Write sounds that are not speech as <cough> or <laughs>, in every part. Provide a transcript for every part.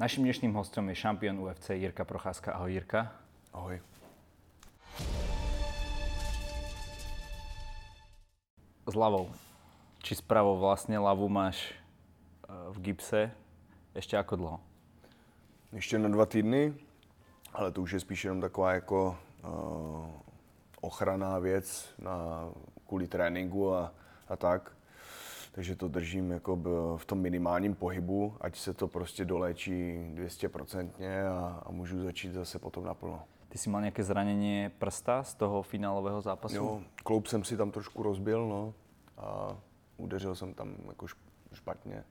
Naším dnešným hostom je šampión UFC Jirka Procházka. Ahoj Jirka. Ahoj. S ľavou. Či s pravou vlastne ľavú máš eh, v gipse ešte ako dlho? Ještě na dva týdny, ale to už je spíš jenom taková jako uh, ochranná věc na, kvůli tréninku a, a tak. Takže to držím jako v tom minimálním pohybu, ať se to prostě doléčí 200% a, a můžu začít zase potom naplno. Ty si mal nějaké zranění prsta z toho finálového zápasu? Jo, kloub jsem si tam trošku rozbil, no, a udeřil jsem tam jako špatně.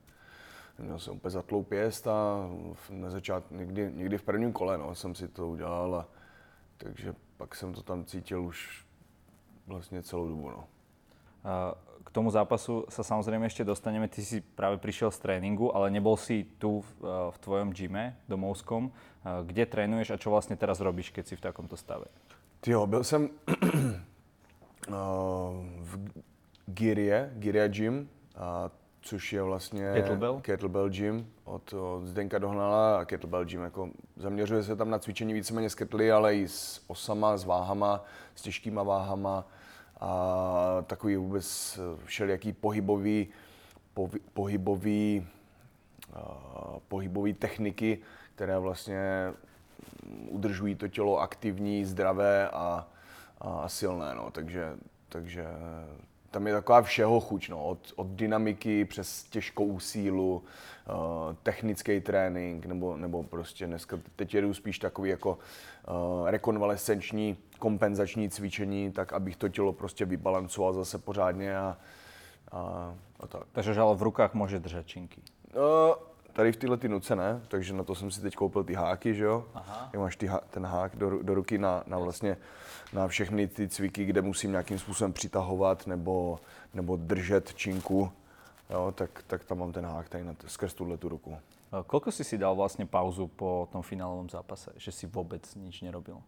Měl jsem úplně zatlou pěst a na začátku, někdy, někdy v prvním kole no, jsem si to udělal, a, takže pak jsem to tam cítil už vlastně celou dobu. No. K tomu zápasu sa samozrejme ešte dostaneme. Ty si práve prišiel z tréningu, ale nebol si tu v, v tvojom gyme domovskom. Kde trénuješ a čo vlastne teraz robíš, keď si v takomto stave? Jo, byl jsem v Girie, Giria Gym, a což je vlastně Kettlebell, kettlebell gym od, od Zdenka Dohnala a kettlebell gym. Jako zaměřuje se tam na cvičení víceméně s kettley, ale i s osama, s váhama, s těžkýma váhama a takový vůbec všelijaký pohybový, po, pohybový, uh, pohybový techniky, které vlastně udržují to tělo aktivní, zdravé a, a silné. No. Takže, takže tam je taková všeho chuť, no. od, od dynamiky přes těžkou sílu, uh, technický trénink, nebo, nebo prostě dneska, teď jedu spíš takový jako uh, rekonvalescenční, kompenzační cvičení, tak abych to tělo prostě vybalancoval zase pořádně a, a, a tak. Takže ale v rukách může držet činky? Uh, tady v tyhle ty nuce ne, takže na to jsem si teď koupil ty háky, že jo. Aha. Jak máš ty, ten hák do, do ruky na, na vlastně na všechny ty cviky, kde musím nějakým způsobem přitahovat nebo, nebo držet činku, jo, tak, tak tam mám ten hák tady na, skrz tuhle tu ruku. Koľko si si dal vlastně pauzu po tom finálovém zápase, že si vůbec nič nerobil?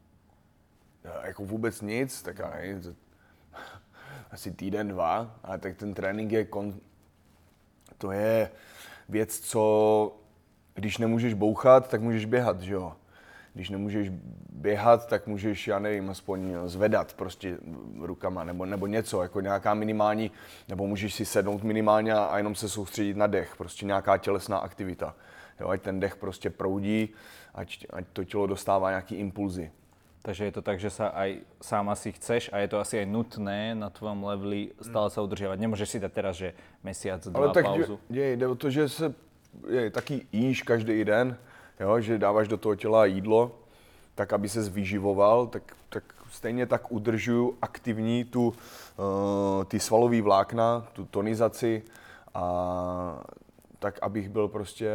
Ja, jako vůbec nic, tak já nevím, <laughs> asi týden, dva, ale tak ten trénink je, kon, to je věc, co když nemůžeš bouchat, tak můžeš běhat, že jo když nemůžeš běhat, tak můžeš, já nevím, aspoň zvedat prostě rukama nebo, nebo něco, jako nějaká minimální, nebo můžeš si sednout minimálně a jenom se soustředit na dech, prostě nějaká tělesná aktivita. Jo, ať ten dech prostě proudí, ať, ať to tělo dostává nějaký impulzy. Takže je to tak, že sa aj sám asi chceš a je to asi aj nutné na tvojom leveli stále sa udržiavať. Nemôžeš si dať teraz, že mesiac, dva Ale tak pauzu. Je, jde o to, že se je, taky jíš každý den, jo, že dáváš do toho těla jídlo, tak aby se vyživoval, tak, tak stejně tak udržuju aktivní tu, uh, ty svalové vlákna, tu tonizaci a tak, abych byl prostě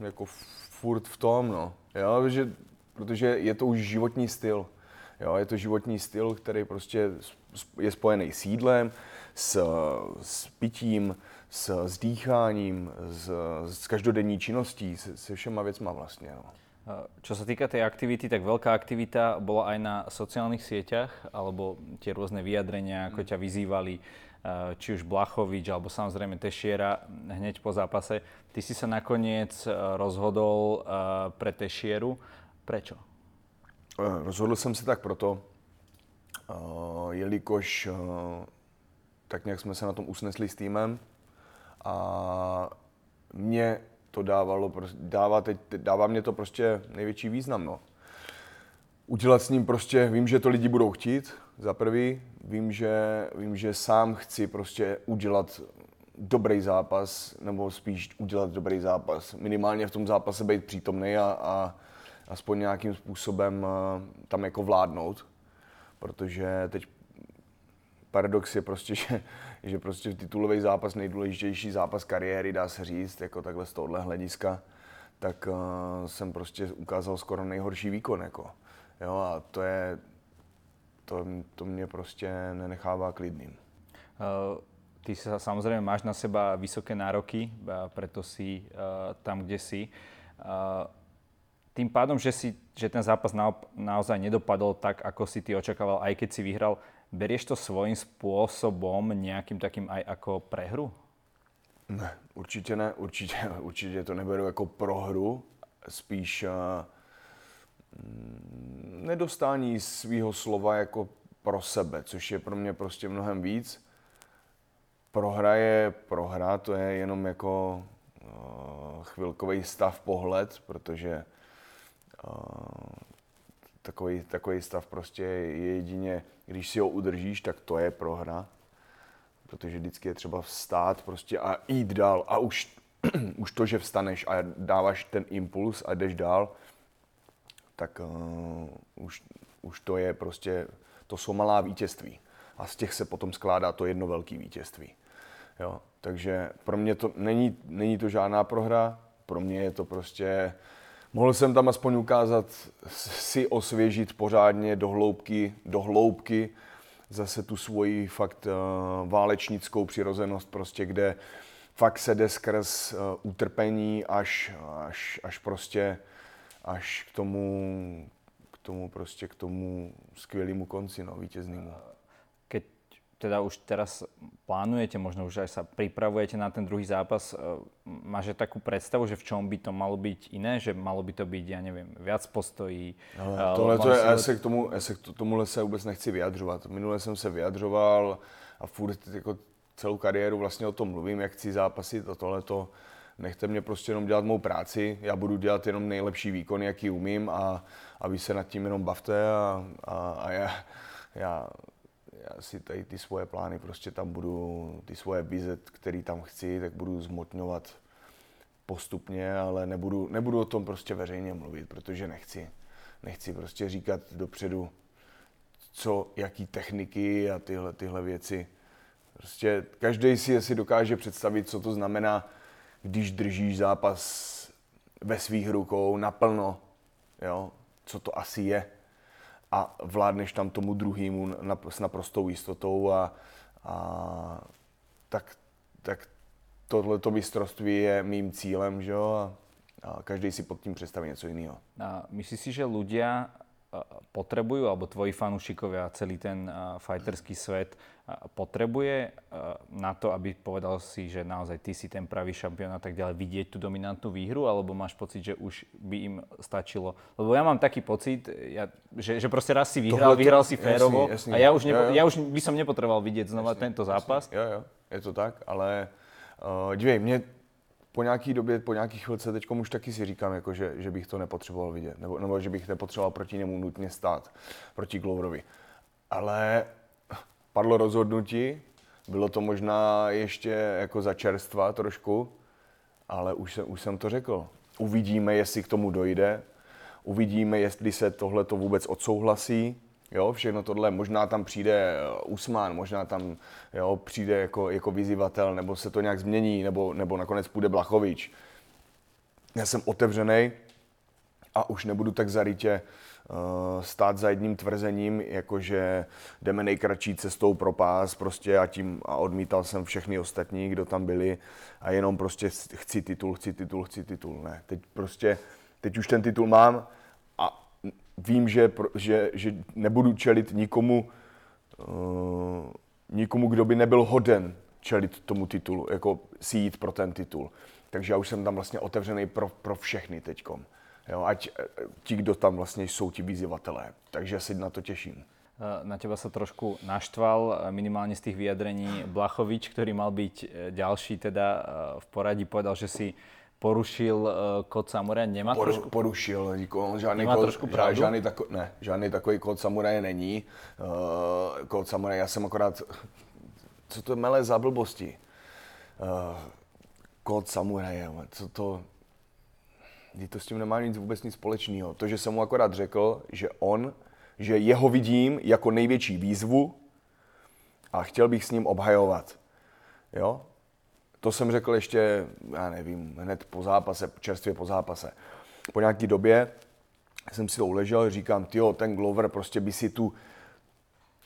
jako furt v tom, no. Jo, že, protože je to už životní styl. Jo, je to životní styl, který prostě je spojený s jídlem, s, s pitím, s, s dýcháním, s, s každodenní činností, se, se všema věcma vlastně. No. Čo sa týka tej aktivity, tak veľká aktivita bola aj na sociálnych sieťach, alebo tie rôzne vyjadrenia, ako mm. ťa vyzývali, či už Blachovič, alebo samozrejme Tešiera hneď po zápase. Ty si sa nakoniec rozhodol pre Tešieru. Prečo? Rozhodl jsem se tak proto, jelikož tak nějak jsme se na tom usnesli s týmem a mě to dávalo, dává, teď, dává mě to prostě největší význam. No. Udělat s ním prostě, vím, že to lidi budou chtít, za prvý. Vím, že, vím, že sám chci prostě udělat dobrý zápas, nebo spíš udělat dobrý zápas. Minimálně v tom zápase být přítomný a, a aspoň nějakým způsobem tam jako vládnout. Protože teď paradox je prostě, <laughs> že, že prostě titulový zápas, nejdůležitější zápas kariéry, dá se říct, jako takhle z tohohle hlediska, tak uh, jsem prostě ukázal skoro nejhorší výkon, jako. Jo, a to je, to, to mě prostě nenechává klidným. Uh, ty sa, samozrejme máš na seba vysoké nároky, preto si uh, tam, kde si. Uh, tým pádom, že, si, že ten zápas na, naozaj nedopadol tak, ako si ty očakával, aj keď si vyhral, Berieš to svým způsobem nějakým takým aj jako prehru? Ne, určitě ne, určitě, <laughs> určitě to neberu jako prohru, spíš nedostání svého slova jako pro sebe, což je pro mě prostě mnohem víc. Prohra je prohra, to je jenom jako uh, chvilkový stav pohled, protože uh, takový, takový stav prostě je jedině, když si ho udržíš, tak to je prohra. Protože vždycky je třeba vstát prostě a jít dál a už, <clears throat> už to, že vstaneš a dáváš ten impuls a jdeš dál, tak uh, už, už to je prostě, to jsou malá vítězství. A z těch se potom skládá to jedno velké vítězství. Jo? Takže pro mě to není, není to žádná prohra, pro mě je to prostě, mohl jsem tam aspoň ukázat, si osvěžit pořádně do hloubky, do hloubky zase tu svoji fakt uh, válečnickou přirozenost, prostě kde fakt se jde skrz uh, utrpení až, až, až prostě až k tomu, k tomu prostě k tomu skvělému konci, no, vítěznému. Teda už teraz plánujete, možno už aj sa pripravujete na ten druhý zápas, e, máš takú predstavu, že v čom by to malo byť iné, že malo by to byť, ja neviem, viac postojí? Ale e, tohle to je, já se k tomu, já se k tomuhle se vůbec nechci vyjadřovat. Minule jsem se vyjadřoval a furt jako celou kariéru vlastně o tom mluvím, jak chci zápasit a tohle to nechte mě prostě jenom dělat mou práci, já budu dělat jenom nejlepší výkon, jaký umím a, a vy se nad tím jenom bavte a, a, a já, já, já si tady ty svoje plány prostě tam budu, ty svoje vize, který tam chci, tak budu zmotňovat postupně, ale nebudu, nebudu o tom prostě veřejně mluvit, protože nechci. Nechci prostě říkat dopředu, co, jaký techniky a tyhle, tyhle věci. Prostě každý si asi dokáže představit, co to znamená když držíš zápas ve svých rukou naplno, jo, co to asi je. A vládneš tam tomu druhému s naprostou jistotou a, a tak, tak tohleto mistrovství je mým cílem, že jo, a, každý si pod tím představí něco jiného. A myslíš si, že ľudia potrebujú, alebo tvoji fanúšikovia, celý ten fighterský svet potrebuje na to, aby povedal si, že naozaj ty si ten pravý šampión a tak ďalej, vidieť tú dominantnú výhru, alebo máš pocit, že už by im stačilo? Lebo ja mám taký pocit, ja, že, že proste raz si vyhral, Tohle vyhral si férovo jasný, jasný. a ja už, nepo, jo, jo. ja už by som nepotreboval vidieť znova jasný, tento zápas. Jasný. Jo, jo, je to tak, ale uh, dívej, mne po nějaký době, po nějaký chvilce, teď už taky si říkám, jako že, že bych to nepotřeboval vidět, nebo, nebo že bych nepotřeboval proti němu nutně stát, proti Gloverovi. Ale padlo rozhodnutí, bylo to možná ještě jako za čerstva trošku, ale už jsem, už jsem to řekl. Uvidíme, jestli k tomu dojde, uvidíme, jestli se tohle to vůbec odsouhlasí, Jo, všechno tohle, možná tam přijde eh, Usman, možná tam jo, přijde jako, jako vyzývatel, nebo se to nějak změní, nebo, nebo nakonec půjde Blachovič. Já jsem otevřený a už nebudu tak zarytě uh, stát za jedním tvrzením, jakože jdeme nejkratší cestou pro pás prostě a tím a odmítal jsem všechny ostatní, kdo tam byli a jenom prostě chci titul, chci titul, chci titul. Ne, teď prostě, teď už ten titul mám vím, že, že, že nebudu čelit nikomu, uh, nikomu, kdo by nebyl hoden čelit tomu titulu, jako si jít pro ten titul. Takže já už jsem tam vlastně otevřený pro, pro všechny teďkom. Jo, ať eh, ti, kdo tam vlastně jsou ti vyzývatelé. Takže si na to těším. Eh, na teba sa trošku naštval minimálne z tých vyjadrení Blachovič, ktorý mal byť ďalší teda v poradí, povedal, že si porušil uh, kód samuraje, nemá Poru, trošku... Porušil, jako, žádný nemá kód, trošku pravdu? Žádný, tako, ne, žádný takový kód samuraje není. Uh, kód samuraje, já jsem akorát, co to mele za blbosti? Uh, kód samuraje, co to, to s tím nemá nic vůbec nic společného. To, že jsem mu akorát řekl, že on, že jeho vidím jako největší výzvu a chtěl bych s ním obhajovat. Jo? To jsem řekl ještě, já nevím, hned po zápase, čerstvě po zápase. Po nějaký době jsem si to uležel, říkám, tyjo, ten Glover prostě by si tu,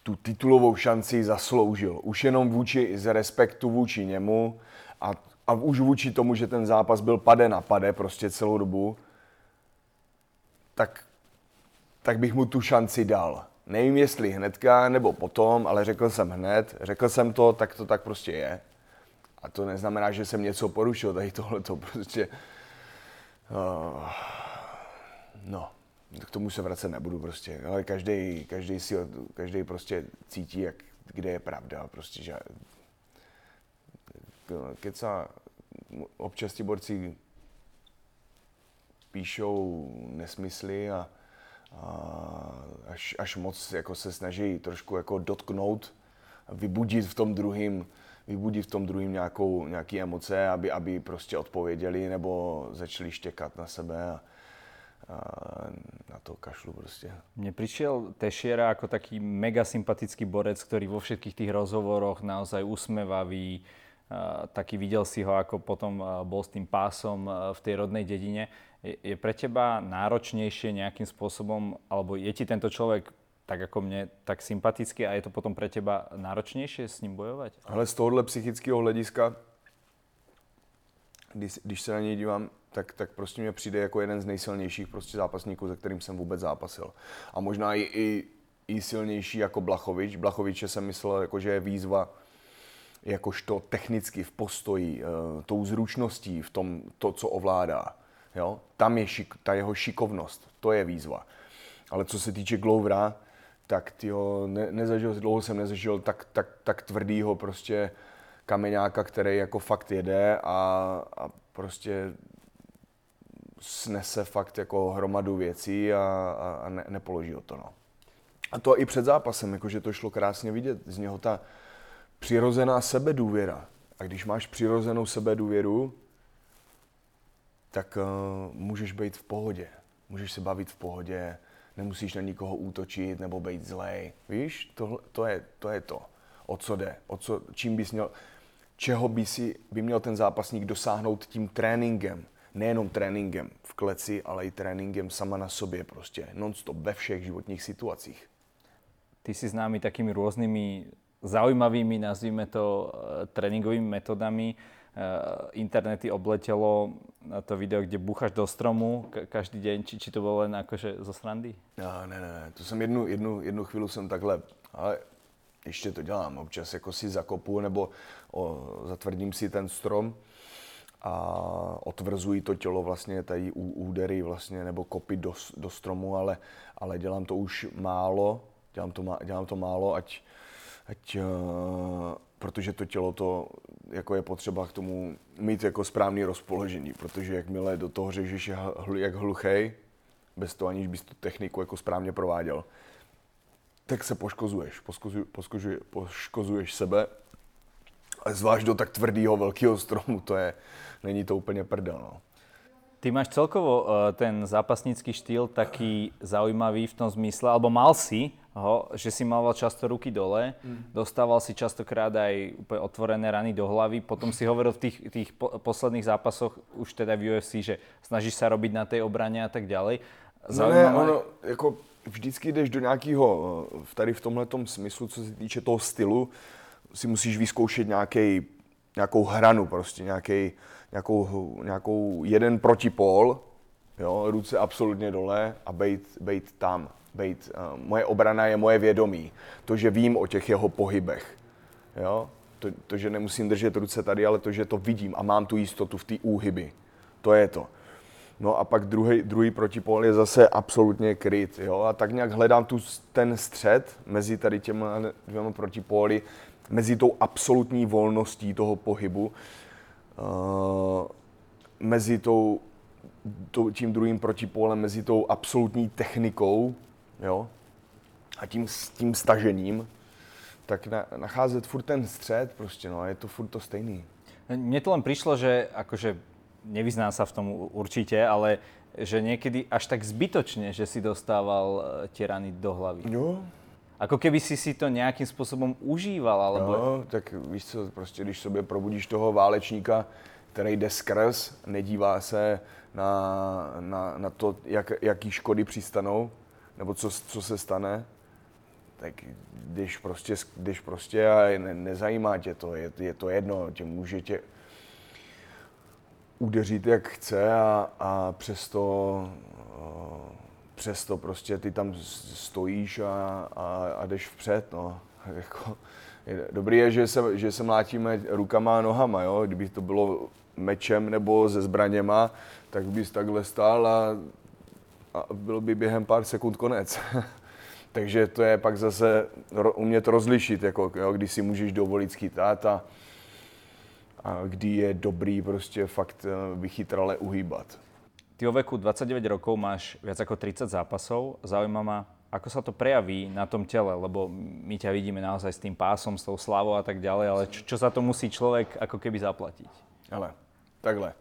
tu titulovou šanci zasloužil. Už jenom vůči, z respektu vůči němu a, a už vůči tomu, že ten zápas byl pade na pade prostě celou dobu, tak, tak bych mu tu šanci dal. Nevím, jestli hnedka nebo potom, ale řekl jsem hned, řekl jsem to, tak to tak prostě je. A to neznamená, že jsem něco porušil, tady tohle to prostě... Uh, k tomu se vracet nebudu prostě, ale každý, každý si, každý prostě cítí, jak, kde je pravda, prostě, že keca, občas ti borci píšou nesmysly a, a až, až moc jako se snaží trošku jako dotknout, vybudit v tom druhým, vybudit v tom druhým nějakou, nějaké emoce, aby, aby prostě odpověděli nebo začali štěkat na sebe. A, a na to kašlu prostě. Mne prišiel Tešiera ako taký mega sympatický borec, ktorý vo všetkých tých rozhovoroch naozaj usmevavý, taký videl si ho, ako potom bol s tým pásom v tej rodnej dedine. Je, pre teba náročnejšie nejakým spôsobom, alebo je ti tento človek tak jako mne, tak sympatický a je to potom pre teba náročnější s ním bojovat? Ale z tohohle psychického hlediska, když, když se na něj dívám, tak, tak prostě mě přijde jako jeden z nejsilnějších prostě zápasníků, se kterým jsem vůbec zápasil. A možná i, i, i silnější jako Blachovič. Blachoviče jsem myslel, jako, že je výzva jakožto technicky v postoji, uh, tou zručností, v tom, to, co ovládá. Jo? Tam je šik, ta jeho šikovnost, to je výzva. Ale co se týče Glovera, tak tyjo, ne, nezažil, dlouho jsem nezažil tak, tak, tak tvrdýho prostě kameňáka, který jako fakt jede a, a prostě snese fakt jako hromadu věcí a, a, a ne, nepoloží o to. No. A to i před zápasem, jakože to šlo krásně vidět. Z něho ta přirozená sebedůvěra. A když máš přirozenou sebedůvěru, tak uh, můžeš být v pohodě. Můžeš se bavit v pohodě, nemusíš na nikoho útočit nebo být zlej. Víš, to, to, je, to je to, o co jde, o co, čím bys měl, čeho by, si, by měl ten zápasník dosáhnout tím tréninkem. Nejenom tréninkem v kleci, ale i tréninkem sama na sobě prostě, non-stop ve všech životních situacích. Ty si známý takými různými zaujímavými, nazvíme to, eh, tréningovými metodami. Eh, internety obletelo to video, kde bucháš do stromu každý den, či, či to bylo len akože zo srandy? No, ne, ne, ne, to jsem jednu, jednu, jednu chvíli jsem takhle, ale ještě to dělám, občas jako si zakopu nebo o, zatvrdím si ten strom a otvrzuji to tělo vlastně tady u údery vlastně nebo kopy do, do stromu, ale, ale dělám to už málo, dělám to, dělám to málo, ať, ať uh, protože to tělo to jako je potřeba k tomu mít jako správný rozpoložení, protože jakmile do toho řežeš jak hluchej, bez toho aniž bys tu techniku jako správně prováděl, tak se poškozuješ, poškozuješ, poškozuješ sebe, ale zvlášť do tak tvrdého velkého stromu, to je, není to úplně prdel. No. Ty máš celkovo uh, ten zápasnický štýl taký zaujímavý v tom zmysle, alebo mal si ho, že si mal často ruky dole, mm. dostával si častokrát aj úplne otvorené rany do hlavy, potom si hovoril v tých, tých po, posledných zápasoch, už teda v UFC, že snažíš sa robiť na tej obrane a tak ďalej. Zaujímavé... No ne, ono, jako vždycky jdeš do nějakého, eh, tady v tomhle smyslu, co se týče toho stylu, si musíš vyzkoušet nějaký, nějakou hranu, prostě nějaký, nějakou, nějakou jeden protipol, jo, ruce absolutně dole a bejt, bejt tam. Bejt, uh, moje obrana je moje vědomí. To, že vím o těch jeho pohybech. Jo? To, to, že nemusím držet ruce tady, ale to, že to vidím a mám tu jistotu v té úhyby. To je to. No a pak druhý, druhý protipol je zase absolutně kryt. Jo? A tak nějak hledám tu, ten střed mezi tady těma dvěma protipóly, mezi tou absolutní volností toho pohybu, mezi tou, tou, tím druhým protipólem, mezi tou absolutní technikou, jo, a tím, tím stažením, tak na, nacházet furt ten střed prostě, no, a je to furt to stejný. Mně to len přišlo, že akože nevyznám sa v tom určite, ale že niekedy až tak zbytočne, že si dostával e, tie rany do hlavy. Jo, Ako keby si si to nějakým způsobem užíval, alebo... No, tak víš co, prostě když sobě probudíš toho válečníka, který jde skrz, nedívá se na, na, na to, jak, jaký škody přistanou, nebo co, co se stane, tak když prostě, když prostě a ne, nezajímá tě to, je, je to jedno, tě může tě udeřit jak chce a, a přesto přesto prostě ty tam stojíš a, a, a jdeš vpřed, no. <laughs> Jako, dobrý je, že se, že se mlátíme rukama a nohama, jo. Kdyby to bylo mečem nebo se zbraněma, tak bys takhle stál a, a byl by během pár sekund konec. <laughs> Takže to je pak zase umět rozlišit, jako, jo, když si můžeš dovolit skýtat a, a kdy je dobrý prostě fakt eh, vychytrale uhýbat. Ty o veku 29 rokov máš viac ako 30 zápasov. Zaujíma ma, ako sa to prejaví na tom tele, lebo my ťa vidíme naozaj s tým pásom, s tou slávou a tak ďalej, ale čo, čo za to musí človek ako keby zaplatiť? Ale, takhle.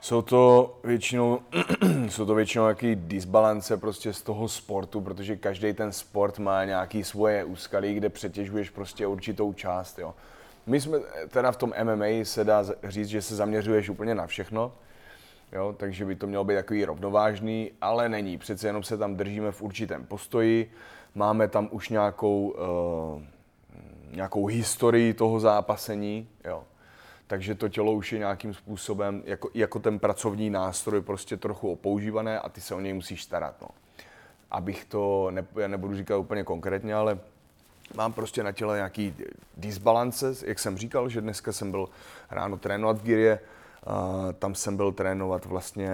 Jsou to většinou, <clears throat> jsou to většinou nějaký disbalance prostě z toho sportu, protože každý ten sport má nějaký svoje úskalí, kde přetěžuješ prostě určitou část, jo. My jsme, teda v tom MMA se dá říct, že se zaměřuješ úplně na všechno, jo, takže by to mělo být takový rovnovážný, ale není. Přece jenom se tam držíme v určitém postoji, máme tam už nějakou, uh, nějakou historii toho zápasení, jo takže to tělo už je nějakým způsobem jako, jako ten pracovní nástroj prostě trochu opoužívané a ty se o něj musíš starat. No. Abych to, ne, já nebudu říkat úplně konkrétně, ale mám prostě na těle nějaký disbalance, jak jsem říkal, že dneska jsem byl ráno trénovat v Girie, tam jsem byl trénovat vlastně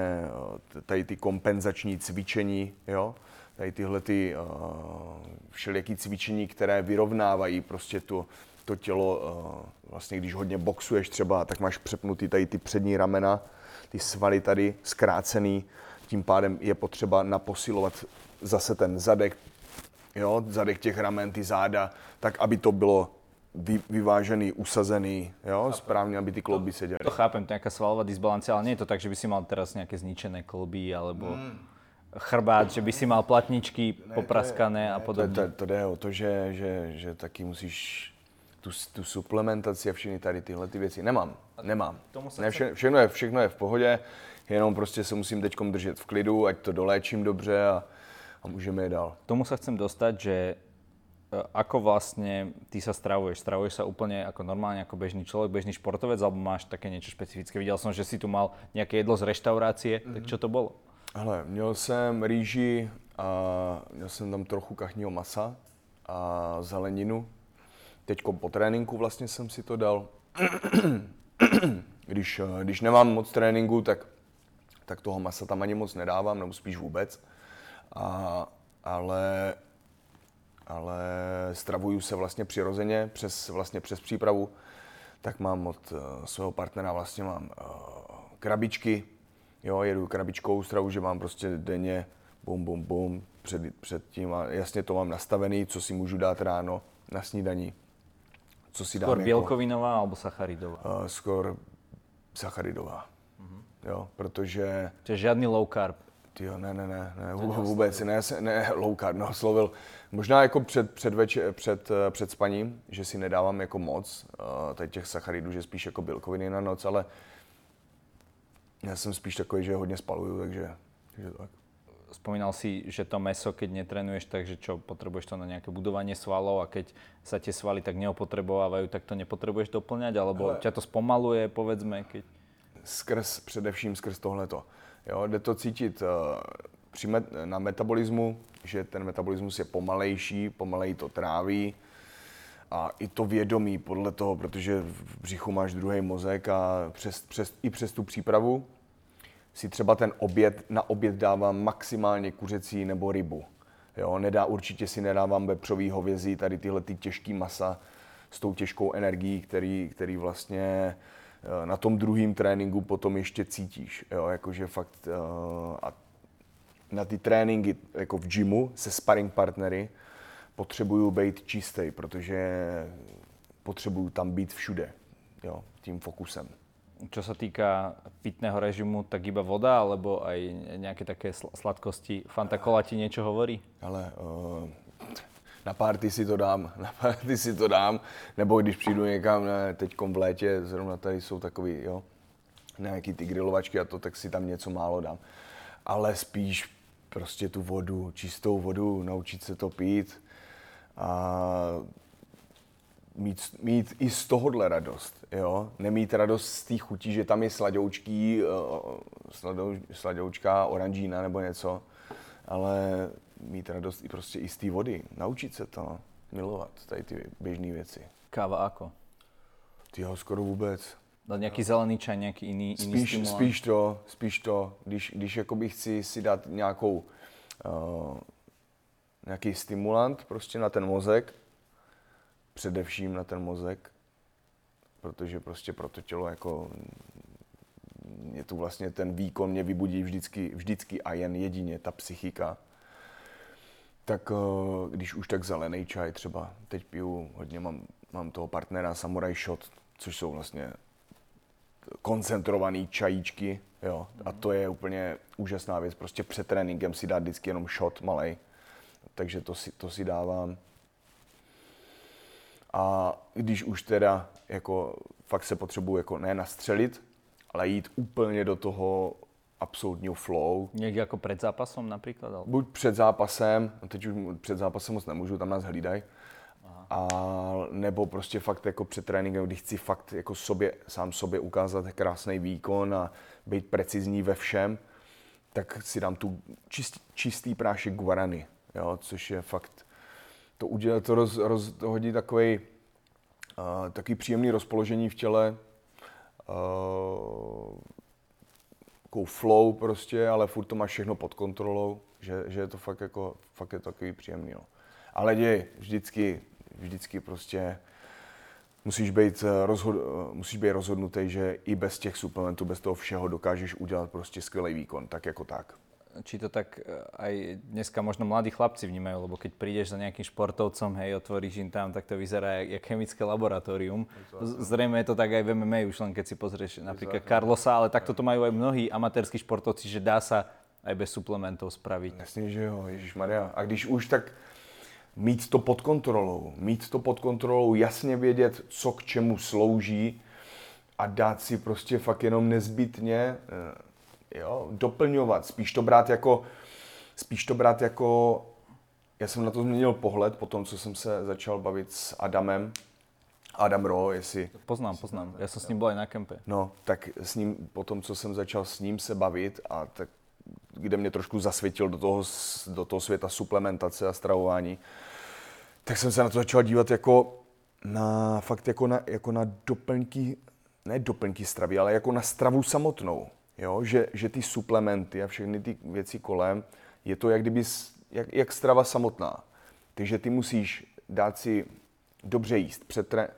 tady ty kompenzační cvičení, jo, tady tyhle ty všelijaký cvičení, které vyrovnávají prostě tu, to tělo, eh, vlastně když hodně boxuješ třeba, tak máš přepnutý tady ty přední ramena, ty svaly tady zkrácený, tím pádem je potřeba naposilovat zase ten zadek, jo, zadek těch ramen, ty záda, tak aby to bylo vy, vyvážený, usazený, jo, správně, aby ty klouby seděly. To chápem, to je nějaká svalová disbalance, ale nie je to tak, že by si mal teraz nějaké zničené klouby, alebo mm. chrbát, že by si mal platničky ne, popraskané je, a podobně. To, to, to jde o to, že, že, že taky musíš tu, tu suplementaci a všechny tady tyhle ty věci. Nemám, nemám. Ne, vše, všechno, je, všechno je v pohodě, jenom prostě se musím teď držet v klidu, ať to doléčím dobře a, a můžeme je dál. Tomu se chcem dostat, že ako vlastně ty sa stravuješ? Stravuješ sa úplně jako normálně, jako bežný člověk, bežný športovec, alebo máš také něco špecifické? Viděl jsem, že si tu mal nějaké jedlo z reštaurácie, mm-hmm. tak čo to bylo? Hele, měl jsem rýži a měl jsem tam trochu kachního masa a zeleninu, Teď po tréninku vlastně jsem si to dal. když, když nemám moc tréninku, tak, tak toho masa tam ani moc nedávám, nebo spíš vůbec. A, ale, ale stravuju se vlastně přirozeně přes, vlastně přes přípravu. Tak mám od uh, svého partnera vlastně mám uh, krabičky, jo, jedu krabičkou stravu, že mám prostě denně bum, bum, bum, před, před tím a jasně to mám nastavený, co si můžu dát ráno na snídaní co si Skôr bělkovinová jako, alebo sacharidová? Uh, skôr sacharidová. Uh-huh. Jo, protože... Čiže žádný low carb? Tyjo, ne, ne, ne, ne vůbec, ne, ne, low carb, no, slovil. Možná jako před, před, večer, před, eh, před spaním, že si nedávám jako moc uh, tady těch sacharidů, že spíš jako bílkoviny na noc, ale já jsem spíš takový, že hodně spaluju, takže, takže tak spomínal si, že to meso, keď netrenuješ, takže čo, potrebuješ to na nejaké budovanie svalov a keď sa tie svaly tak neopotrebovávajú, tak to nepotrebuješ doplňať, alebo Ale... ťa to spomaluje, povedzme, keď... Skrz, především skrz tohleto. Jo, jde to cítit uh, met, na metabolismu, že ten metabolismus je pomalejší, pomaleji to tráví, a i to vědomí podle toho, protože v břichu máš druhý mozek a přes, přes, i přes tu přípravu si třeba ten oběd, na oběd dávám maximálně kuřecí nebo rybu. Jo, nedá, určitě si nedávám vepřový hovězí, tady tyhle ty těžký masa s tou těžkou energií, který, který vlastně eh, na tom druhém tréninku potom ještě cítíš. Jo, jakože fakt uh, a na ty tréninky jako v gymu se sparring partnery potřebuju být čistý, protože potřebuju tam být všude, jo, tím fokusem čo sa týka pitného režimu, tak iba voda, alebo aj nejaké také sladkosti? Fanta Cola ti niečo hovorí? Ale uh, na party si to dám, <laughs> na party si to dám, nebo když přijdu někam, ne, teďkom v létě, zrovna tady jsou takový, jo, nějaký ty grilovačky a to, tak si tam něco málo dám. Ale spíš prostě tu vodu, čistou vodu, naučit se to pít a mít, mít i z tohohle radost, jo? Nemít radost z té chutí, že tam je sladoučký, uh, sladou, sladoučká oranžína nebo něco, ale mít radost i prostě i z té vody. Naučit se to, milovat tady ty běžné věci. Káva ako? Ty ho skoro vůbec. Dát nějaký zelený čaj, nějaký jiný, jiný Spíš, stimulant? spíš to, spíš to, když, když jakoby chci si dát nějakou, uh, nějaký stimulant prostě na ten mozek, především na ten mozek, protože prostě pro to tělo jako je tu vlastně ten výkon mě vybudí vždycky, vždycky a jen jedině ta psychika. Tak uh, když už tak zelený čaj třeba, teď piju hodně, mám, mám toho partnera Samurai Shot, což jsou vlastně koncentrovaný čajíčky, jo. A to je úplně úžasná věc. Prostě před tréninkem si dát vždycky jenom shot malej. Takže to si, to si dávám. A když už teda jako fakt se potřebuji jako ne nastřelit, ale jít úplně do toho absolutního flow. Někdy jako před zápasom například? Ale... Buď před zápasem, teď už před zápasem moc nemůžu, tam nás hlídají, a nebo prostě fakt jako před tréninkem, když chci fakt jako sobě, sám sobě ukázat krásný výkon a být precizní ve všem, tak si dám tu čist, čistý prášek guarany, jo, což je fakt, to udělá, to roz, roz, to hodí takový uh, takový příjemný rozpoložení v těle, uh, takovou flow prostě, ale furt to máš všechno pod kontrolou, že, že je to fakt jako, fakt je to takový příjemný, no. Ale děj, vždycky vždycky prostě musíš být, eh, rozhod, eh, musíš být rozhodnutý, že i bez těch suplementů, bez toho všeho dokážeš udělat prostě skvělý výkon, tak jako tak. Či to tak eh, aj dneska možno mladí chlapci vnímají, lebo keď prídeš za nejakým športovcom, hej, otvoríš im tam, tak to vyzerá jak, jak chemické laboratórium. Zrejme je to tak aj v MMA, už len keď si pozrieš napríklad Carlosa, ale takto to majú aj mnohí amatérskí športovci, že dá sa aj bez suplementov spraviť. Jasně, že jo, Ježíš Maria. A když už tak mít to pod kontrolou, mít to pod kontrolou, jasně vědět, co k čemu slouží a dát si prostě fakt jenom nezbytně eh, jo, doplňovat, spíš to brát jako, spíš to brát jako, já jsem na to změnil pohled po tom, co jsem se začal bavit s Adamem, Adam Ro, jestli... Poznám, poznám. Já jsem s ním byl i na kempe. No, tak s ním, po tom, co jsem začal s ním se bavit a tak kde mě trošku zasvětil do toho, do toho světa suplementace a stravování, tak jsem se na to začal dívat jako na fakt jako na, jako na doplňky, ne doplňky stravy, ale jako na stravu samotnou. Jo? Že, že ty suplementy a všechny ty věci kolem, je to jak kdyby, jak, jak strava samotná. Takže ty musíš dát si dobře jíst před tré,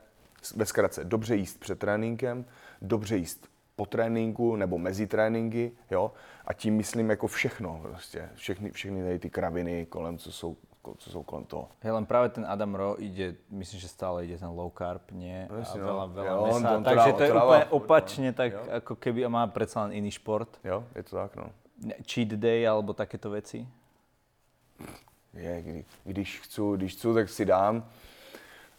ve zkratce, dobře jíst před tréninkem, dobře jíst po tréninku nebo mezi tréninky, jo, a tím myslím jako všechno prostě, všechny, všechny tady ty kraviny kolem, co jsou, co jsou kolem toho. Hej, len práve ten Adam Ro ide, myslím, že stále ide ten low carb, nie? Jasne, a no. veľa, veľa Jo, mesa, on- on takže to je to dává úplne opačne, tak Jo. ako keby má predsa len iný šport. Jo, je to tak, no. Cheat day alebo takéto veci? Je, kdy, když chci, když chci, tak si dám,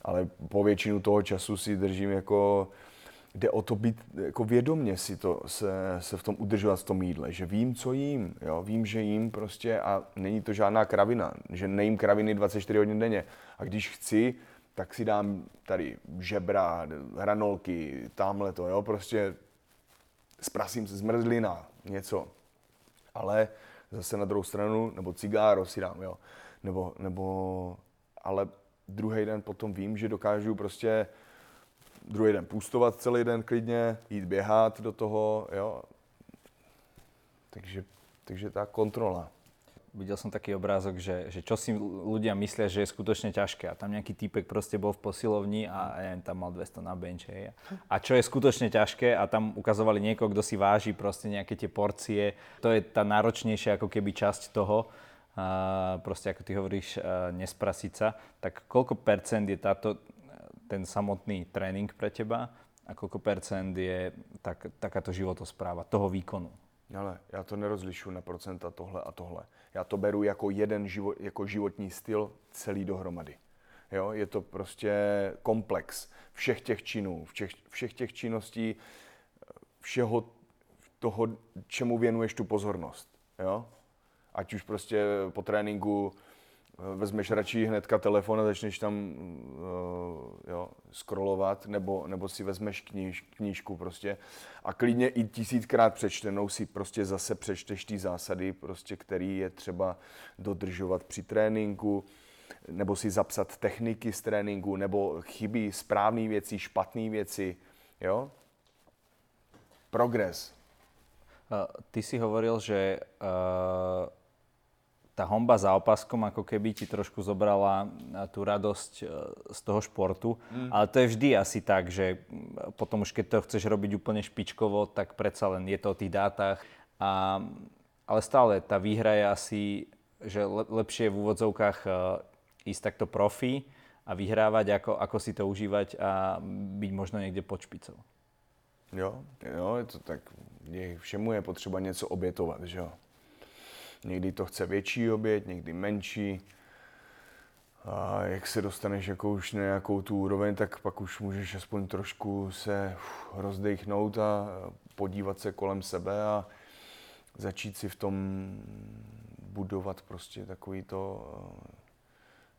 ale po většinu toho času si držím jako, jde o to být jako vědomně si to, se, se v tom udržovat v tom jídle, že vím, co jím, jo, vím, že jím prostě a není to žádná kravina, že nejím kraviny 24 hodin denně a když chci, tak si dám tady žebra, hranolky, tamhle to, jo, prostě zprasím se zmrzlina, něco. Ale zase na druhou stranu, nebo cigáro si dám, jo. Nebo, nebo, ale druhý den potom vím, že dokážu prostě druhý den půstovat celý den klidně, jít běhat do toho, jo. Takže, takže ta kontrola. Videl som taký obrázok, že, že čo si ľudia myslia, že je skutočne ťažké. A tam nejaký týpek proste bol v posilovni a neviem, tam mal 200 na bench. Hej. A čo je skutočne ťažké a tam ukazovali niekoho, kto si váži proste nejaké tie porcie. To je tá náročnejšia ako keby časť toho. A proste ako ty hovoríš, a nesprasiť sa. Tak koľko percent je táto, ten samotný trénink pre teba a koľko percent je tak, takáto životospráva toho výkonu? Ale já to nerozlišu na procenta tohle a tohle. Já to beru jako jeden život, jako životní styl celý dohromady. Jo, je to prostě komplex všech těch činů, všech, všech těch činností, všeho toho, čemu věnuješ tu pozornost. Jo? Ať už prostě po tréninku vezmeš radši hnedka telefon a začneš tam uh, jo, scrollovat, nebo, nebo si vezmeš kníž, knížku prostě a klidně i tisíckrát přečtenou si prostě zase přečteš ty zásady, prostě, který je třeba dodržovat při tréninku, nebo si zapsat techniky z tréninku, nebo chyby, správné věci, špatné věci, jo? progres. Uh, ty si hovoril, že uh, tá homba za opaskom ako keby ti trošku zobrala tú radosť z toho športu. Mm. Ale to je vždy asi tak, že potom už keď to chceš robiť úplne špičkovo, tak predsa len je to o tých dátach. A, ale stále tá výhra je asi, že lepšie v úvodzovkách ísť takto profi a vyhrávať, ako, ako si to užívať a byť možno někde pod špicou. Jo, jo, je to tak, je, všemu je potřeba něco obětovat, že jo. Někdy to chce větší oběť, někdy menší. A jak se dostaneš jako už na nějakou tu úroveň, tak pak už můžeš aspoň trošku se rozdechnout a podívat se kolem sebe a začít si v tom budovat prostě takový to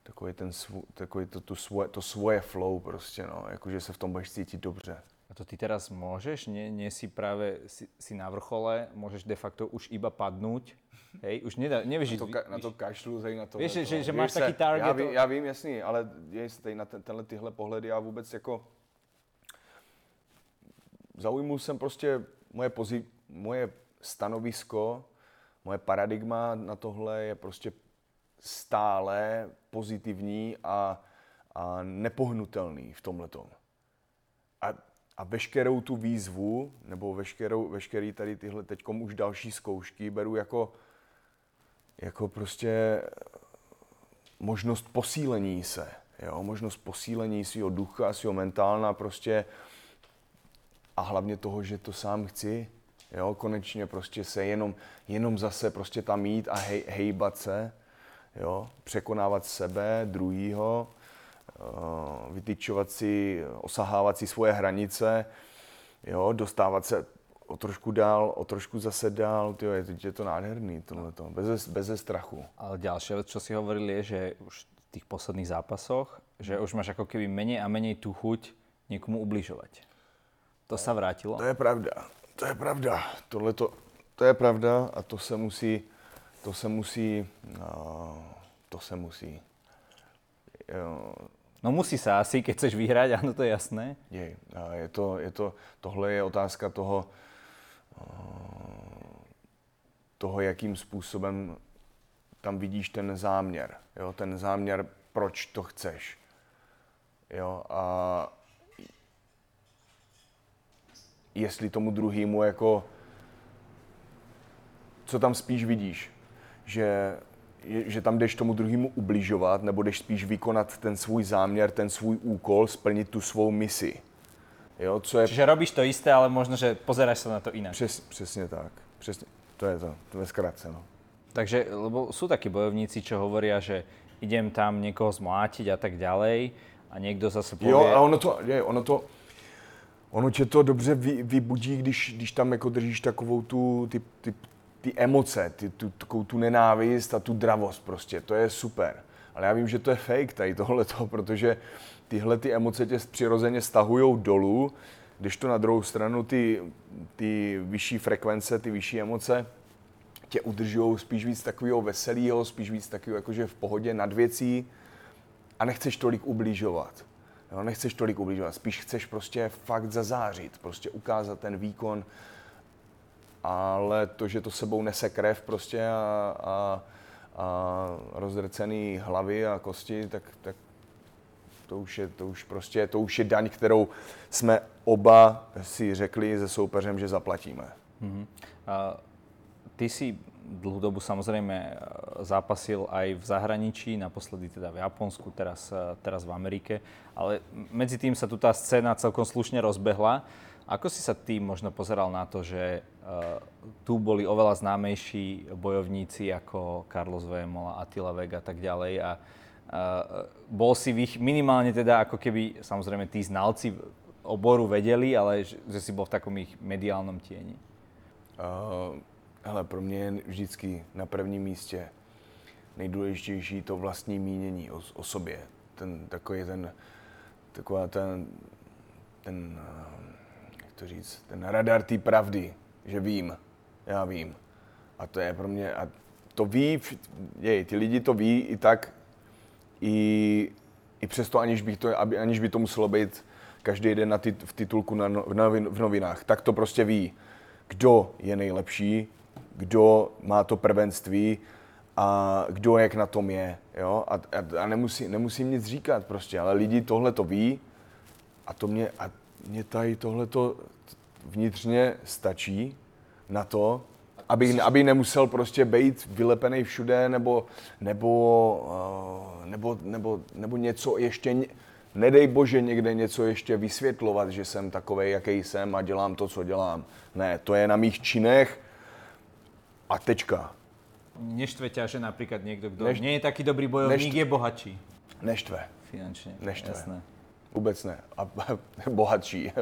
takový, ten svů, takový to, to, svoje, to svoje flow prostě, no, jakože se v tom budeš cítit dobře. A to ty teraz môžeš? Nie, nie si práve si, si na vrchole, môžeš de facto už iba padnúť? Hej, už nedá, nevieš... Na to, ka, na to kašlu, tady na to. Víš, že, že máš taký target. Já vím, já vím, jasný, ale se tady na ten, tenhle tyhle pohledy já vůbec jako... Zaujmul jsem prostě moje, pozi, moje stanovisko, moje paradigma na tohle je prostě stále pozitivní a, a nepohnutelný v tomhle. A, a veškerou tu výzvu, nebo veškerou, veškerý tady tyhle teďkom už další zkoušky beru jako, jako prostě možnost posílení se, jo? možnost posílení svého ducha, svého mentálna prostě a hlavně toho, že to sám chci, jo? konečně prostě se jenom, jenom zase prostě tam jít a hej, hejbat se, jo, překonávat sebe, druhýho, vytyčovat si, osahávat si svoje hranice, jo, dostávat se o trošku dál, o trošku zase dál, tyjo, je, je to nádherný, tohleto, bez, bez strachu. Ale další věc, co si hovorili, je, že už v těch posledních zápasoch, že už máš jako keby méně a méně tu chuť někomu ubližovat. To se vrátilo? To je pravda, to je pravda. Tohle to je pravda a to se musí, to se musí, no, to se musí. Jo. No musí se asi, keď chceš vyhrát, ano, to je jasné. Je, je to, je to, tohle je otázka toho, toho, jakým způsobem tam vidíš ten záměr. Jo? Ten záměr, proč to chceš. Jo? A jestli tomu druhému jako co tam spíš vidíš? Že, že tam jdeš tomu druhému ubližovat, nebo jdeš spíš vykonat ten svůj záměr, ten svůj úkol, splnit tu svou misi. Jo, co je... Čiže robíš to isté, ale možno, že pozeráš se na to jinak. Přes, přesně tak. Přesně, to je to, to je zkrátce. No. Takže, lebo sú takí bojovníci, čo hovoria, že idem tam někoho zmlátiť a tak ďalej a někdo zase povie... Jo, a ono to, je, ono to, ono tě to dobře vy, vybudí, když, když tam jako držíš takovou tu, ty, ty, ty emoce, ty, tu, takovou tu nenávist a tu dravost prostě, to je super. Ale já vím, že to je fake tady tohleto, <laughs> protože tyhle ty emoce tě přirozeně stahují dolů, když to na druhou stranu ty, ty vyšší frekvence, ty vyšší emoce tě udržují spíš víc takového veselého, spíš víc takového jakože v pohodě nad věcí a nechceš tolik ubližovat. Jo, nechceš tolik ubližovat, spíš chceš prostě fakt zazářit, prostě ukázat ten výkon, ale to, že to sebou nese krev prostě a, a, a rozdrcený hlavy a kosti, tak, tak to už je, to už prostě, to už je daň, kterou jsme oba si řekli se soupeřem, že zaplatíme. Mm-hmm. A ty si dlhú dobu samozrejme e, zápasil aj v zahraničí, naposledy teda v Japonsku, teraz, e, teraz v Amerike, ale medzi tým sa tu tá scéna celkom slušne rozbehla. Ako si sa ty možno pozeral na to, že uh, tu boli oveľa známejší bojovníci ako Carlos Vémola, Attila Vega a tak ďalej a uh, bol si ich minimálne teda ako keby, samozrejme tí znalci oboru vedeli, ale že, že si bol v takom ich mediálnom tieni? Uh, pro mě je vždycky na prvním místě nejdůležitější to vlastní mínění o, o sobě. Ten takový ten, taková ten, ten to říct, ten radar té pravdy, že vím, já vím. A to je pro mě, a to ví, jej, ty lidi to ví i tak, i, i přesto, aniž, bych to, aby, aniž by to muselo být každý den na tit, v titulku na, no- v, novin, v novinách, tak to prostě ví, kdo je nejlepší, kdo má to prvenství a kdo jak na tom je. Jo? A, a, a nemusí, nemusím nic říkat prostě, ale lidi tohle to ví a to mě, a mě tady tohle to vnitřně stačí na to, aby, aby nemusel prostě být vylepený všude nebo, nebo, uh, nebo, nebo, nebo něco ještě, nedej bože někde něco ještě vysvětlovat, že jsem takový, jaký jsem a dělám to, co dělám. Ne, to je na mých činech a tečka. Neštve ťa, že napríklad niekto, kto Nešt... nie je taký dobrý bojovník, Nešt... je bohatší? Neštve. Finančne, Neštve. jasné. Vůbec ne. A <laughs> bohatší.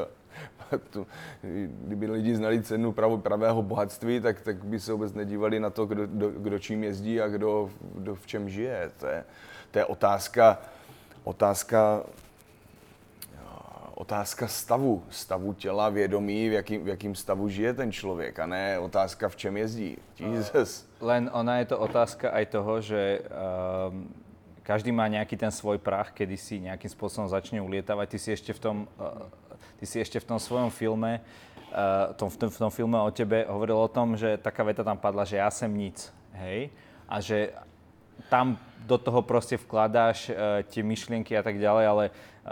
Kdyby lidi znali cenu pravo, pravého bohatství, tak, tak by se vůbec nedívali na to, kdo, kdo, kdo čím jezdí a kdo, kdo v čem žije. To je, to je otázka, otázka otázka stavu, stavu těla, vědomí, v jakým, v jakým stavu žije ten člověk a ne otázka, v čem jezdí. Jesus. Len ona je to otázka aj toho, že um, každý má nejaký ten svoj prach, kedy si nejakým spôsobom začne ulietavať. Ty si ešte v tom, uh, ty si ešte v tom svojom filme, uh, tom, v, tom, v tom filme o tebe hovoril o tom, že taká veta tam padla, že ja sem nic, hej? A že tam do toho proste vkladáš uh, tie myšlienky a tak ďalej, ale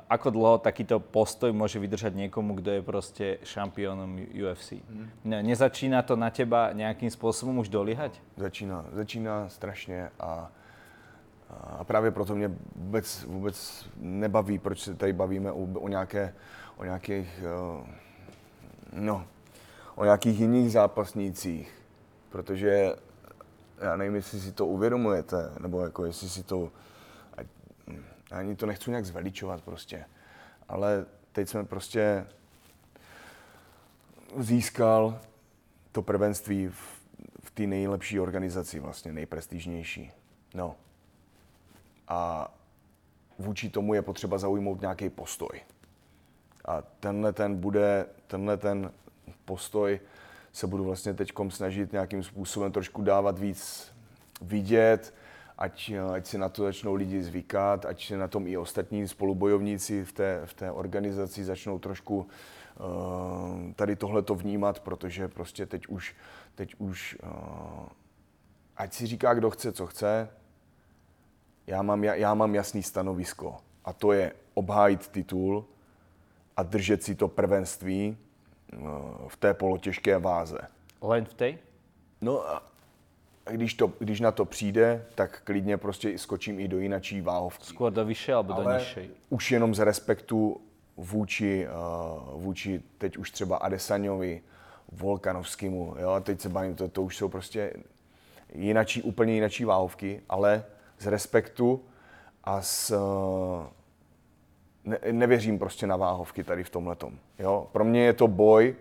ako dlho takýto postoj môže vydržať niekomu, kto je proste šampiónom UFC? Hmm. Ne, nezačína to na teba nejakým spôsobom už dolíhať? Začíná, začíná strašně a, a právě proto mě vůbec, vůbec nebaví, proč se tady bavíme o, o, nějaké, o nějakých, eh, no, o nějakých jiných zápasnících, protože já nevím, jestli si to uvědomujete, nebo jako jestli si to já ani to nechci nějak zveličovat prostě. Ale teď jsme prostě získal to prvenství v, v té nejlepší organizaci, vlastně nejprestižnější. No. A vůči tomu je potřeba zaujmout nějaký postoj. A tenhle ten bude, tenhle ten postoj se budu vlastně teď snažit nějakým způsobem trošku dávat víc vidět, ať, ať si na to začnou lidi zvykat, ať si na tom i ostatní spolubojovníci v té, v té organizaci začnou trošku uh, tady tohle to vnímat, protože prostě teď už, teď už uh, ať si říká, kdo chce, co chce, já mám, já, já mám jasný stanovisko a to je obhájit titul a držet si to prvenství uh, v té polotěžké váze. Len v té? No když, to, když na to přijde, tak klidně prostě skočím i do jinačí váhovky. Skôr do vyšší alebo do nižší? už jenom z respektu vůči, uh, vůči teď už třeba Adesaňovi, Volkanovskému, jo, teď se bavím, to, to už jsou prostě jinačí, úplně jinačí váhovky, ale z respektu a s, uh, ne, nevěřím prostě na váhovky tady v tomhletom. Jo. Pro mě je to boj,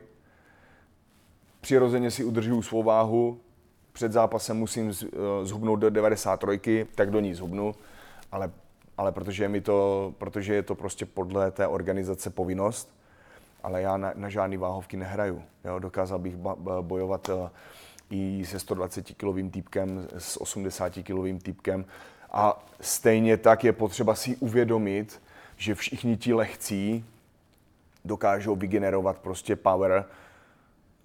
přirozeně si udržuju svou váhu, před zápasem musím eh, zhubnout do 93, tak do ní zhubnu, ale, ale protože, je mi to, protože je to prostě podle té organizace povinnost, ale já na, na žádný váhovky nehraju. Jo? Dokázal bych bojovat eh, i se 120 kilovým týpkem, s 80 kilovým týpkem a stejně tak je potřeba si uvědomit, že všichni ti lehcí dokážou vygenerovat prostě power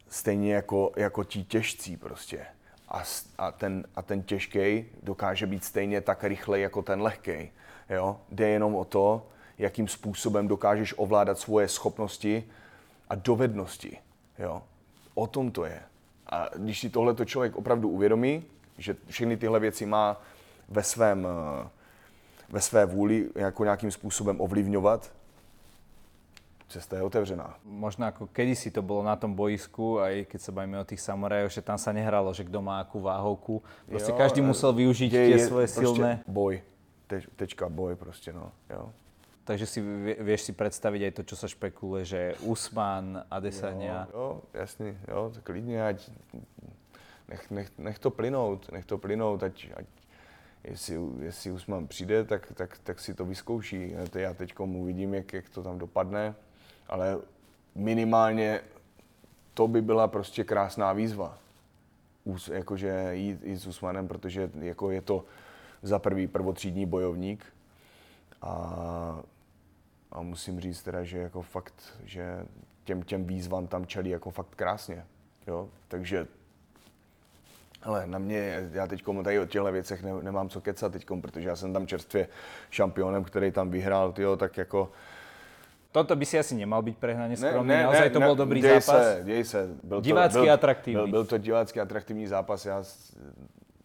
stejně jako, jako ti těžcí prostě a, a, ten, a ten těžký dokáže být stejně tak rychlej jako ten lehký. Jo? Jde jenom o to, jakým způsobem dokážeš ovládat svoje schopnosti a dovednosti. Jo? O tom to je. A když si tohle člověk opravdu uvědomí, že všechny tyhle věci má ve svém, eh, ve své vůli jako nějakým způsobem ovlivňovat, cesta je otevřená. Možno ako kedysi to bolo na tom boisku, aj keď sa bavíme o tých samurajoch, že tam sa nehralo, že kto má akú váhovku. Proste jo, každý musel využiť tie je, svoje silné... boj. Te, tečka, boj prostě, no. Jo. Takže si vieš si predstaviť aj to, čo sa špekuluje, že Usman, Adesanya... Jo, jo, jasný, jo, tak klidně, ať nech, nech, nech to plynout, nech to plynout, ať, ať jestli, jestli Usman přijde, tak, tak, tak si to vyzkouší. Já teď uvidím, jak, jak to tam dopadne ale minimálně to by byla prostě krásná výzva. Jakože jít, jít s Usmanem, protože jako je to za prvý prvotřídní bojovník a, A musím říct teda, že jako fakt, že těm, těm výzvám tam čelí jako fakt krásně. Jo? Takže ale na mě, já teď tady o těchto věcech ne, nemám co kecat teď, protože já jsem tam čerstvě šampionem, který tam vyhrál, tyjo, tak jako Toto by si asi nemal být prehnaně skromný, ne, ne, naozaj to ne, byl dobrý děj zápas. Se, děj se. Byl divácky to, byl, atraktivní. Byl, byl to divácky atraktivní zápas, já,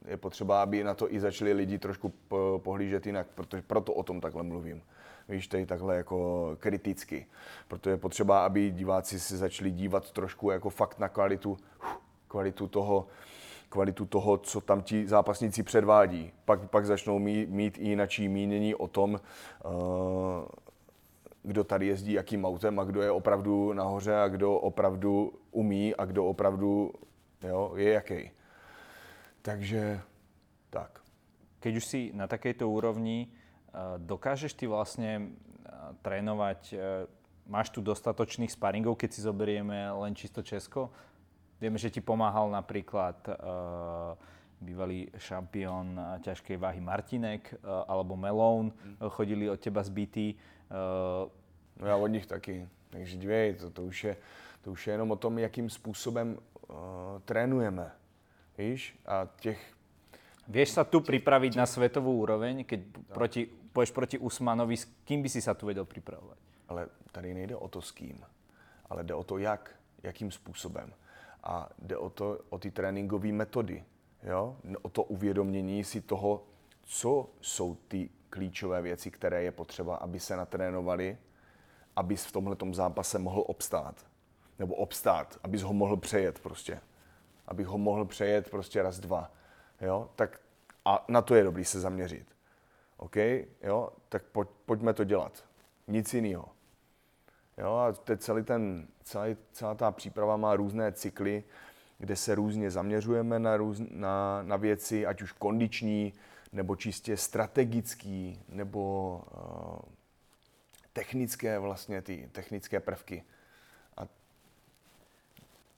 je potřeba, aby na to i začali lidi trošku pohlížet jinak, protože proto o tom takhle mluvím. Víš, tady takhle jako kriticky. Proto je potřeba, aby diváci si začali dívat trošku jako fakt na kvalitu, kvalitu toho, kvalitu toho, co tam ti zápasníci předvádí. Pak, pak začnou mít, mít i jinačí mínění o tom, uh, kdo tady jezdí jakým autem a kdo je opravdu nahoře a kdo opravdu umí a kdo opravdu jo, je jaký. Takže tak. Keď už si na takejto úrovni, eh, dokážeš ty vlastne eh, trénovať, máš tu dostatočných sparingov, keď si zoberieme len čisto Česko? Vieme, že ti pomáhal napríklad uh, bývalý šampión ťažkej váhy Martinek uh, alebo Melón, mm. chodili od teba zbytí. Uh, no já od nich taky. Takže dívej, to, to, už je, to už je jenom o tom, jakým způsobem uh, trénujeme. Víš? A těch... Vieš sa tu pripraviť na svetovú úroveň, keď proti, poješ proti Usmanovi, s kým by si sa tu vedel pripravovať? Ale tady nejde o to s kým, ale jde o to jak, jakým způsobem a jde o, to, o ty tréninkové metody, jo? o to uvědomění si toho, co jsou ty klíčové věci, které je potřeba, aby se natrénovali, aby v tomhle zápase mohl obstát. Nebo obstát, abys ho mohl přejet prostě. Abych ho mohl přejet prostě raz, dva. Jo? Tak a na to je dobrý se zaměřit. OK? Jo? Tak pojď, pojďme to dělat. Nic jiného. Jo, a teď celý ten, celý, celá ta příprava má různé cykly, kde se různě zaměřujeme na, růz, na, na věci, ať už kondiční, nebo čistě strategický, nebo uh, technické vlastně, ty technické prvky.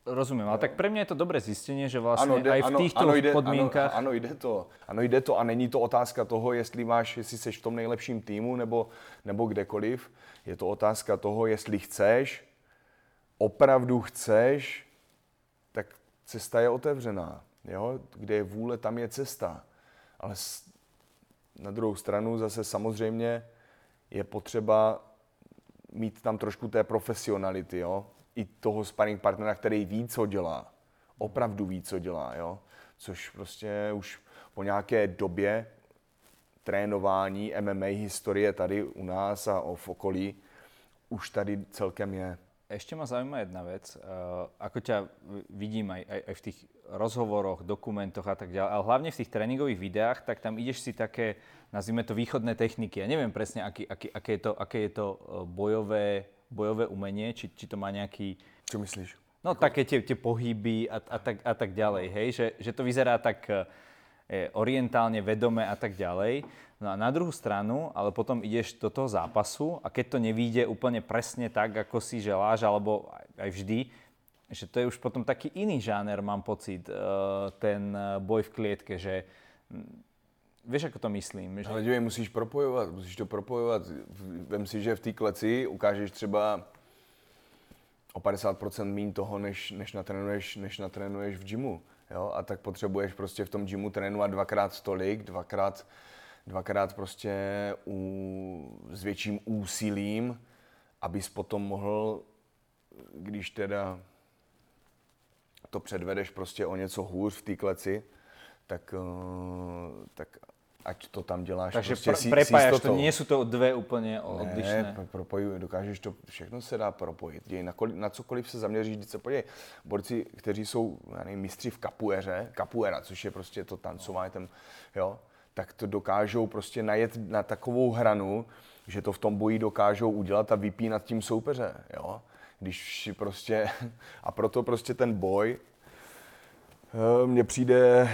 Rozumím, ale tak pre mňa je to dobré zistenie, že vlastne ano, jde, aj v ano, jde, podmienkach... Ano, ano, jde to. Ano, jde to a není to otázka toho, jestli máš, jestli jsi v tom nejlepším týmu nebo, nebo kdekoliv. Je to otázka toho, jestli chceš, opravdu chceš, tak cesta je otevřená. Jo? Kde je vůle, tam je cesta. Ale na druhou stranu zase samozřejmě je potřeba mít tam trošku té profesionality, jo? I toho sparring partnera, který ví, co dělá. Opravdu ví, co dělá, jo? Což prostě už po nějaké době trénování MMA historie tady u nás a v okolí už tady celkem je. Ešte ma zaujíma jedna vec. Uh, ako vidím aj, aj, aj v tých rozhovoroch, dokumentoch a tak ďalej, ale hlavne v tých tréningových videách, tak tam ideš si také, nazvime to, východné techniky. Ja neviem presne, aký, aký, aké je to, aké je to eh, bojové bojové umenie, či, či to má nejaký... Čo myslíš? No Ako? také tie, tie pohyby a, a, tak, a tak ďalej, hej, že, že to vyzerá tak e, orientálne, vedome a tak ďalej. No a na druhú stranu, ale potom ideš do toho zápasu a keď to nevíde úplne presne tak, ako si želáš, alebo aj vždy, že to je už potom taký iný žáner, mám pocit, e, ten boj v klietke, že Víš, jak to myslím? Že... Ale dívej, musíš propojovat, musíš to propojovat. Vem si, že v té kleci ukážeš třeba o 50% méně toho, než, než, natrénuješ, než natrénuješ v gymu. Jo? A tak potřebuješ prostě v tom gymu trénovat dvakrát stolik, dvakrát, dvakrát prostě u, s větším úsilím, abys potom mohl, když teda to předvedeš prostě o něco hůř v té kleci, tak, eh, tak ať to tam děláš Takže prostě pr- prepájaš to, nie sú to dve úplně odlišné. Ne, propojuj, dokážeš to, všechno se dá propojit. Děj, na, koli, na cokoliv se zaměříš, když se podívej, borci, kteří jsou, já nevím, mistři v kapueře, kapuera, což je prostě to tancování, ten, jo, tak to dokážou prostě najet na takovou hranu, že to v tom boji dokážou udělat a vypínat tím soupeře, jo. Když prostě, <laughs> a proto prostě ten boj eh, mně přijde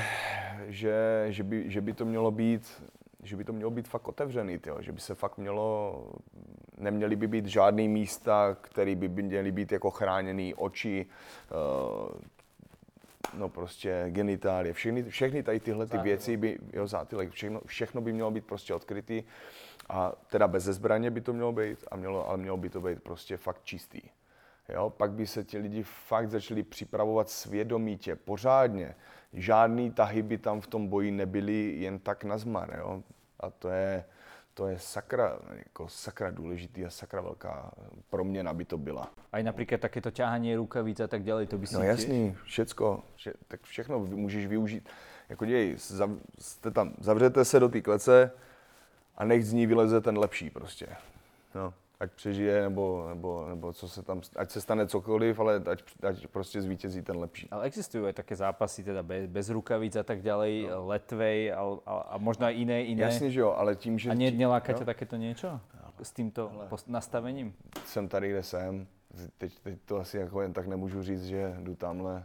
že, že, by, že by to mělo být že by to mělo být fakt otevřený, tyjo. že by se fakt mělo, neměly by být žádný místa, které by měly být jako chráněný oči, uh, no prostě genitálie, všechny, všechny tady tyhle ty věci by, jo, zátylek, všechno, všechno by mělo být prostě odkrytý a teda bez zbraně by to mělo být, a mělo, ale mělo by to být prostě fakt čistý. Jo, pak by se ti lidi fakt začali připravovat svědomítě, pořádně. Žádný tahy by tam v tom boji nebyly jen tak na zmar, jo. A to je, to je sakra, jako sakra důležitý a sakra velká proměna by to byla. A i například takéto ťahání rukavic a tak dále, to by si No jasný, všecko, vše, tak všechno můžeš využít. Jako děj, zav, jste tam, zavřete se do té klece a nech z ní vyleze ten lepší prostě. No, ať přežije, nebo, nebo, nebo co se tam, ať se stane cokoliv, ale ať, ať prostě zvítězí ten lepší. Ale existují také zápasy teda bez, bez rukavic a tak ďalej, no. letvej a, a, a možná iné, iné. Jasně, že jo, ale tím, že... A ne, neláká tě takéto něco? S tímto ale... nastavením? Jsem tady, kde jsem. Teď, teď to asi jako jen tak nemůžu říct, že jdu tamhle.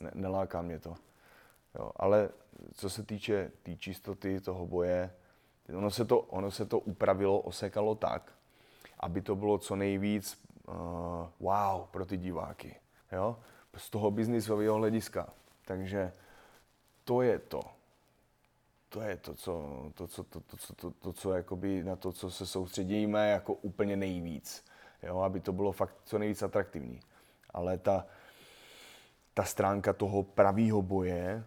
Ne, neláká mě to. Jo, ale co se týče té tý čistoty toho boje, ono se, to, ono se to upravilo, osekalo tak, aby to bylo co nejvíc uh, wow pro ty diváky. Jo? Z toho biznisového hlediska. Takže to je to. To je to, co, to, co, to, to, to, to, to, co jakoby na to, co se soustředíme jako úplně nejvíc. Jo? Aby to bylo fakt co nejvíc atraktivní. Ale ta, ta stránka toho pravého boje,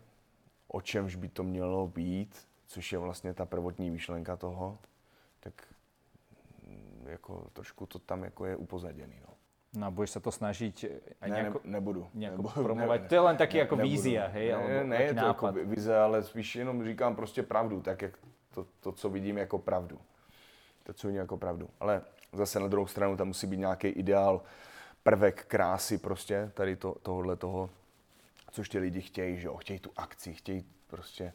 o čemž by to mělo být, což je vlastně ta prvotní myšlenka toho, tak jako trošku to tam jako je upozaděný. No. No a budeš se to snažit ne, ne, nebudu. Nějak nebudu, promovat. Ne, to je len taky ne, jako nebudu. vízia, hej? Ne, ne, ne je to jako vize, ale spíš jenom říkám prostě pravdu, tak jak to, to, co vidím jako pravdu. To, co vidím jako pravdu. Ale zase na druhou stranu tam musí být nějaký ideál, prvek krásy prostě, tady to, tohohle toho, což ty lidi chtějí, že jo, chtějí tu akci, chtějí prostě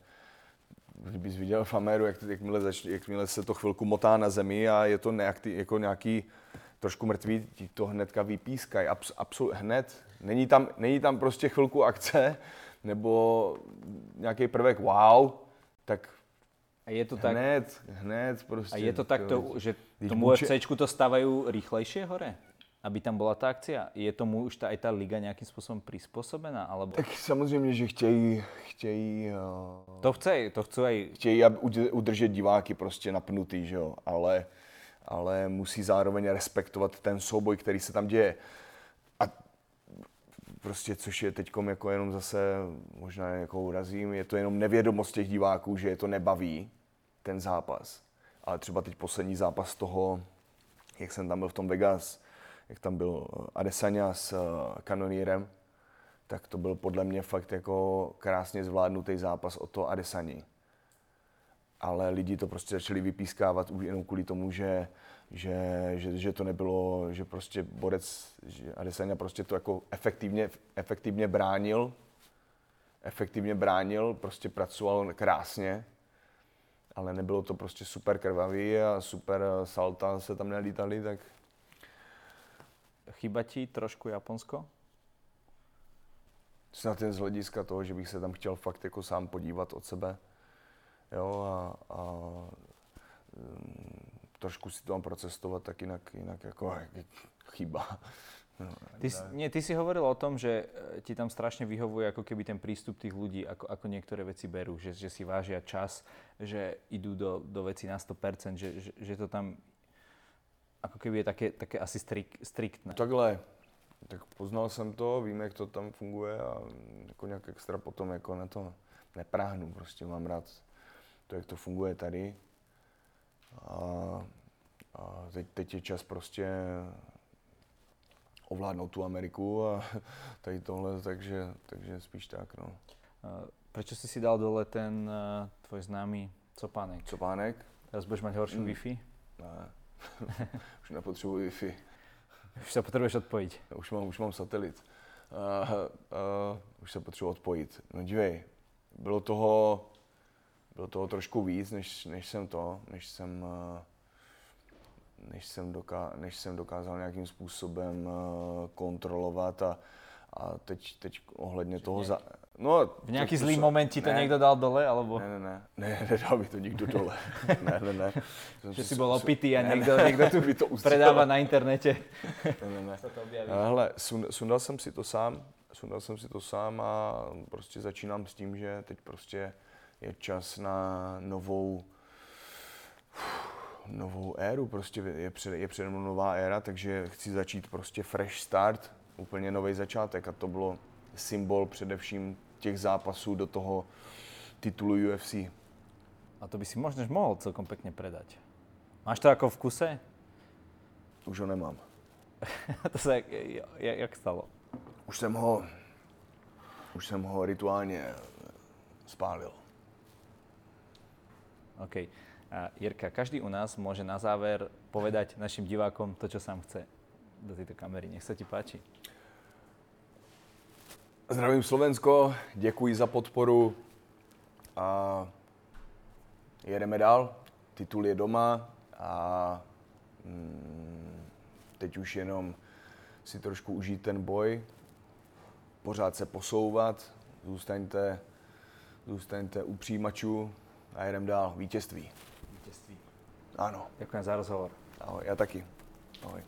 kdybys viděl v Ameru, jak, jakmile, zač, jakmile se to chvilku motá na zemi a je to nějaký, jako nějaký trošku mrtvý, ti to hnedka vypískají, Abs, absol, hned. Není tam, není tam prostě chvilku akce, nebo nějaký prvek wow, tak a je to hned, tak, hned prostě. A je to tak, to, že tomu UFCčku to stávají rychlejšie hore? Aby tam byla ta akcia. Je tomu už ta, aj ta liga nějakým způsobem přizpůsobená? Alebo... Tak samozřejmě, že chtějí, chtějí uh, to chce, to chce aj... Chtějí udržet diváky prostě napnutý, že jo, ale, ale musí zároveň respektovat ten souboj, který se tam děje. A prostě, což je teď jako jenom zase, možná jako urazím, je to jenom nevědomost těch diváků, že je to nebaví, ten zápas. Ale třeba teď poslední zápas toho, jak jsem tam byl v tom Vegas, jak tam byl eh, Adesanya s eh, kanonírem, tak to byl podle mě fakt jako krásně zvládnutý zápas o to Adesani. Ale lidi to prostě začali vypískávat už jenom kvůli tomu, že, že, že, že to nebylo, že prostě borec, že Adesanya prostě to jako efektivně, efektivně bránil, efektivně bránil, prostě pracoval krásně, ale nebylo to prostě super krvavý a super salta se tam nelítali, tak Chyba ti trošku Japonsko? Snad jen z hlediska toho, že bych se tam chtěl fakt jako sám podívat od sebe. Jo, a, a um, trošku si to tam procestovat, tak jinak, jinak jako chyba. No, ty, nie, ty si hovoril o tom, že e, ti tam strašne vyhovuje ako keby ten prístup tých ľudí, ako, ako niektoré veci berú, že, že si vážia čas, že idú do, do veci na 100%, že, že, že to tam ako keby je také, také asi strik, striktné. Takhle, tak poznal jsem to, vím, jak to tam funguje a jako nějak extra potom jako na to nepráhnu, prostě mám rád to, jak to funguje tady. A, a teď, teď je čas prostě ovládnout tu Ameriku a <laughs> tady tohle, takže, takže spíš tak, no. Proč jsi si dal dole ten uh, tvoj známý copánek? Copánek? Teraz budeš mať horší mm. Wi-Fi? Ne. <laughs> už nepotřebuji Wi-Fi. Už se potřebuješ odpojit. Už mám, už mám satelit. Uh, uh, už se potřebuji odpojit. No dívej, bylo toho, bylo toho trošku víc, než, než jsem to, než jsem, uh, než jsem, doká, než jsem dokázal nějakým způsobem uh, kontrolovat a, a teď, teď ohledně toho, za, No, v nějaký zlý moment ti to ne, někdo dal dole, alebo? Ne, ne, ne, ne, nedal by to nikdo dole. <laughs> ne, ne, ne. že jsi byl opitý a ne, někdo, ne, někdo tu <laughs> to predává na internete. ne, ne, ne. Objaví? Hele, sundal jsem si to sám, sundal jsem si to sám a prostě začínám s tím, že teď prostě je čas na novou novou éru, prostě je před, je přede mnou nová éra, takže chci začít prostě fresh start, úplně nový začátek a to bylo symbol především těch zápasů do toho titulu UFC. A to by si možno mohl celkom pekne predať. Máš to jako v kuse? Už ho nemám. <laughs> to se jak, jak, jak stalo? Už jsem ho, už jsem ho rituálně spálil. OK. A Jirka, každý u nás môže na záver povedať našim divákom to, čo sám chce do tejto kamery. Nech sa ti páči. Zdravím Slovensko, děkuji za podporu a jedeme dál. Titul je doma a mm, teď už jenom si trošku užít ten boj, pořád se posouvat, zůstaňte, zůstaňte u přijímačů a jedeme dál. Vítězství. Vítězství. Ano. Ďakujem za rozhovor. Ahoj, já taky. Ahoj.